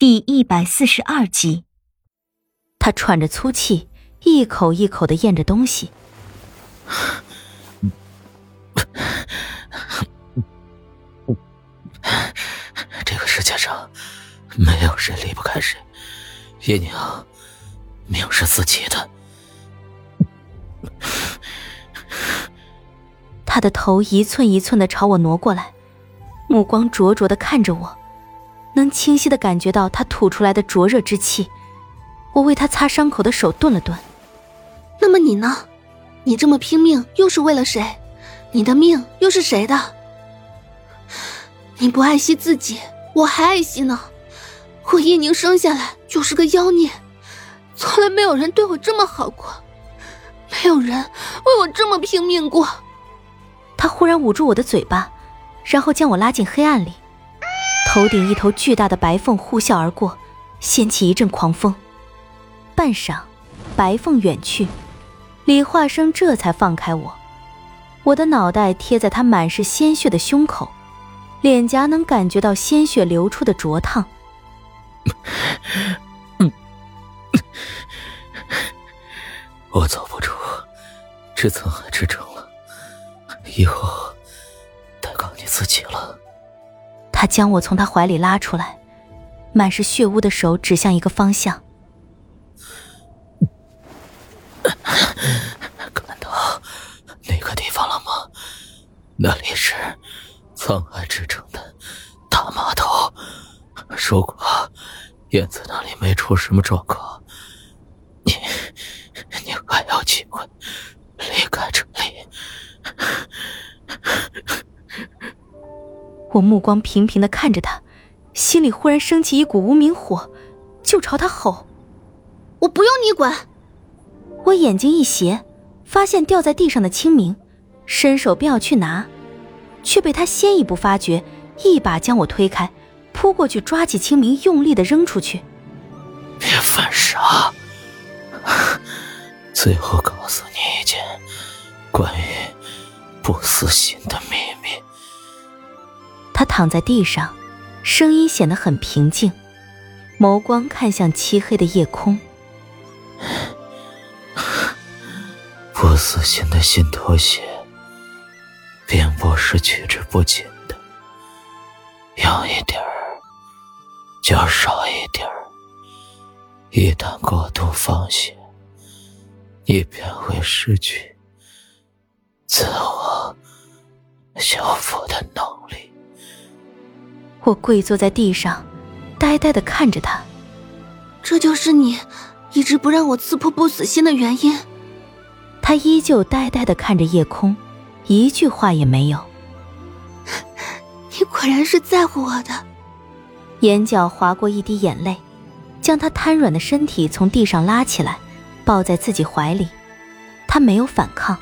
第一百四十二集，他喘着粗气，一口一口的咽着东西。这个世界上没有谁离不开谁，叶宁，命是自己的。他的头一寸一寸的朝我挪过来，目光灼灼的看着我。能清晰的感觉到他吐出来的灼热之气，我为他擦伤口的手顿了顿。那么你呢？你这么拼命又是为了谁？你的命又是谁的？你不爱惜自己，我还爱惜呢。我叶宁生下来就是个妖孽，从来没有人对我这么好过，没有人为我这么拼命过。他忽然捂住我的嘴巴，然后将我拉进黑暗里。头顶一头巨大的白凤呼啸而过，掀起一阵狂风。半晌，白凤远去，李化生这才放开我。我的脑袋贴在他满是鲜血的胸口，脸颊能感觉到鲜血流出的灼烫。我走不出这沧海之城了，以后得靠你自己了。他将我从他怀里拉出来，满是血污的手指向一个方向。看到那个地方了吗？那里是沧海之城的大码头。如果燕子那里没出什么状况，你你还有机会离开这里。我目光平平的看着他，心里忽然升起一股无名火，就朝他吼：“我不用你管！”我眼睛一斜，发现掉在地上的清明，伸手便要去拿，却被他先一步发觉，一把将我推开，扑过去抓起清明，用力的扔出去。别犯傻！最后告诉你一件关于不死心的秘密。他躺在地上，声音显得很平静，眸光看向漆黑的夜空。不死心的心头血，并不是取之不尽的，有一点儿就少一点儿。一旦过度放血，你便会失去自我修复的能。我跪坐在地上，呆呆的看着他。这就是你一直不让我刺破不死心的原因。他依旧呆呆的看着夜空，一句话也没有。你果然是在乎我的。眼角划过一滴眼泪，将他瘫软的身体从地上拉起来，抱在自己怀里。他没有反抗。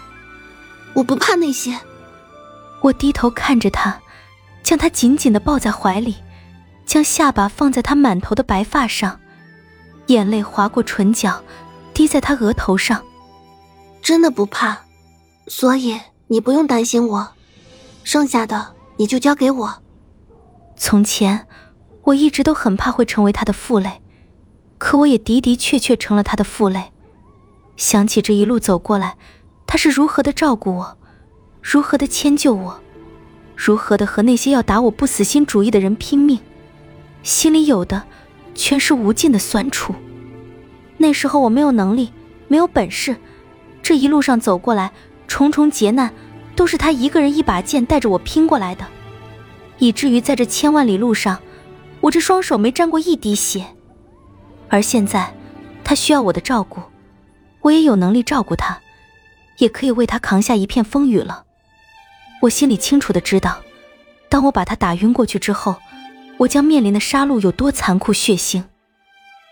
我不怕那些。我低头看着他。将他紧紧的抱在怀里，将下巴放在他满头的白发上，眼泪划过唇角，滴在他额头上。真的不怕，所以你不用担心我，剩下的你就交给我。从前我一直都很怕会成为他的负累，可我也的的确确成了他的负累。想起这一路走过来，他是如何的照顾我，如何的迁就我。如何的和那些要打我不死心主意的人拼命，心里有的全是无尽的酸楚。那时候我没有能力，没有本事，这一路上走过来，重重劫难都是他一个人一把剑带着我拼过来的，以至于在这千万里路上，我这双手没沾过一滴血。而现在，他需要我的照顾，我也有能力照顾他，也可以为他扛下一片风雨了。我心里清楚的知道，当我把他打晕过去之后，我将面临的杀戮有多残酷血腥。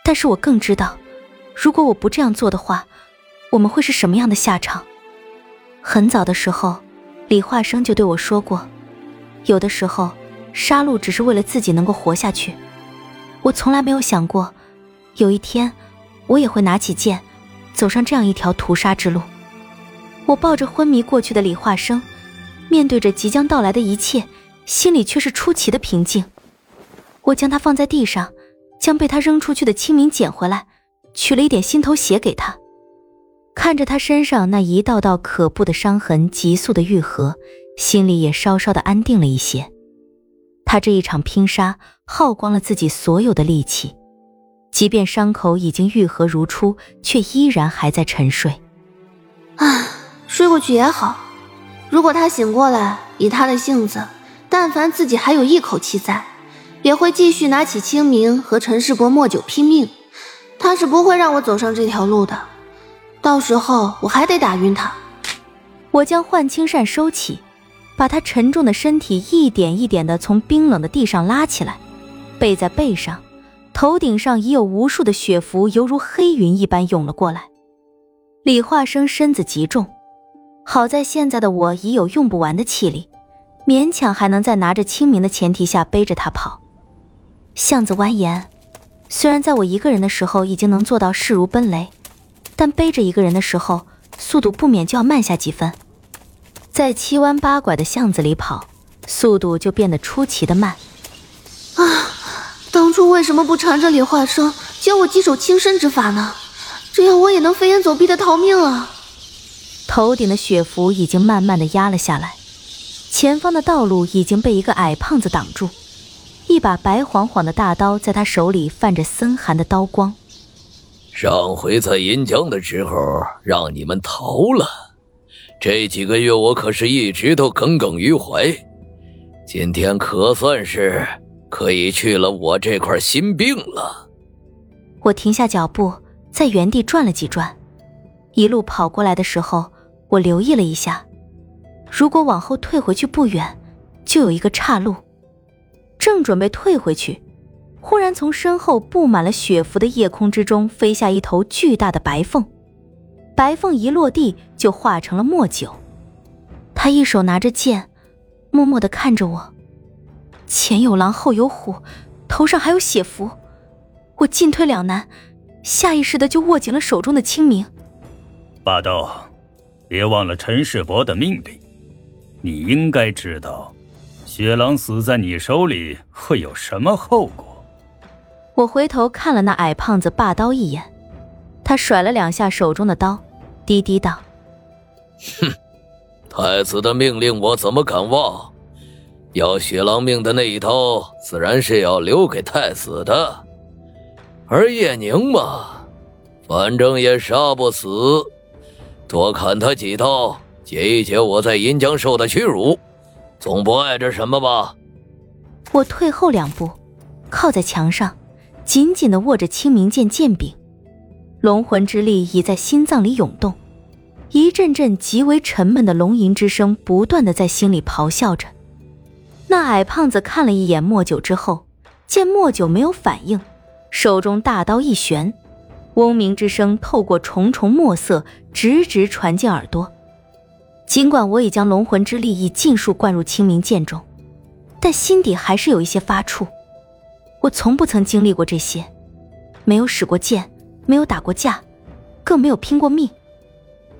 但是我更知道，如果我不这样做的话，我们会是什么样的下场。很早的时候，李化生就对我说过，有的时候，杀戮只是为了自己能够活下去。我从来没有想过，有一天，我也会拿起剑，走上这样一条屠杀之路。我抱着昏迷过去的李化生。面对着即将到来的一切，心里却是出奇的平静。我将他放在地上，将被他扔出去的清明捡回来，取了一点心头血给他。看着他身上那一道道可怖的伤痕急速的愈合，心里也稍稍的安定了一些。他这一场拼杀耗光了自己所有的力气，即便伤口已经愈合如初，却依然还在沉睡。唉，睡过去也好。如果他醒过来，以他的性子，但凡自己还有一口气在，也会继续拿起清明和陈世伯莫九拼命。他是不会让我走上这条路的。到时候我还得打晕他。我将幻青扇收起。把他沉重的身体一点一点地从冰冷的地上拉起来，背在背上，头顶上已有无数的血符，犹如黑云一般涌了过来。李化生身子极重，好在现在的我已有用不完的气力，勉强还能在拿着清明的前提下背着他跑。巷子蜿蜒，虽然在我一个人的时候已经能做到势如奔雷，但背着一个人的时候，速度不免就要慢下几分。在七弯八拐的巷子里跑，速度就变得出奇的慢。啊，当初为什么不缠着李化生教我几手轻身之法呢？这样我也能飞檐走壁的逃命啊！头顶的雪符已经慢慢的压了下来，前方的道路已经被一个矮胖子挡住，一把白晃晃的大刀在他手里泛着森寒的刀光。上回在银江的时候，让你们逃了。这几个月我可是一直都耿耿于怀，今天可算是可以去了我这块心病了。我停下脚步，在原地转了几转，一路跑过来的时候，我留意了一下，如果往后退回去不远，就有一个岔路。正准备退回去，忽然从身后布满了血符的夜空之中飞下一头巨大的白凤。白凤一落地就化成了墨九，他一手拿着剑，默默的看着我。前有狼，后有虎，头上还有血符，我进退两难，下意识的就握紧了手中的清明。霸道，别忘了陈世伯的命令，你应该知道，雪狼死在你手里会有什么后果。我回头看了那矮胖子霸刀一眼，他甩了两下手中的刀。低低道：“哼，太子的命令我怎么敢忘？要雪狼命的那一刀，自然是要留给太子的。而叶宁嘛，反正也杀不死，多砍他几刀，解一解我在银江受的屈辱，总不碍着什么吧？”我退后两步，靠在墙上，紧紧的握着清明剑剑柄。龙魂之力已在心脏里涌动，一阵阵极为沉闷的龙吟之声不断的在心里咆哮着。那矮胖子看了一眼莫九之后，见莫九没有反应，手中大刀一旋，嗡鸣之声透过重重墨色直直传进耳朵。尽管我已将龙魂之力已尽数灌入清明剑中，但心底还是有一些发怵。我从不曾经历过这些，没有使过剑。没有打过架，更没有拼过命。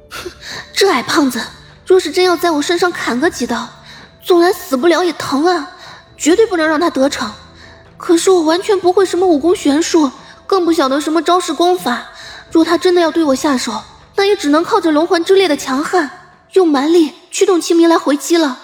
哼，这矮胖子，若是真要在我身上砍个几刀，纵然死不了也疼啊！绝对不能让他得逞。可是我完全不会什么武功玄术，更不晓得什么招式功法。若他真的要对我下手，那也只能靠着龙环之烈的强悍，用蛮力驱动清明来回击了。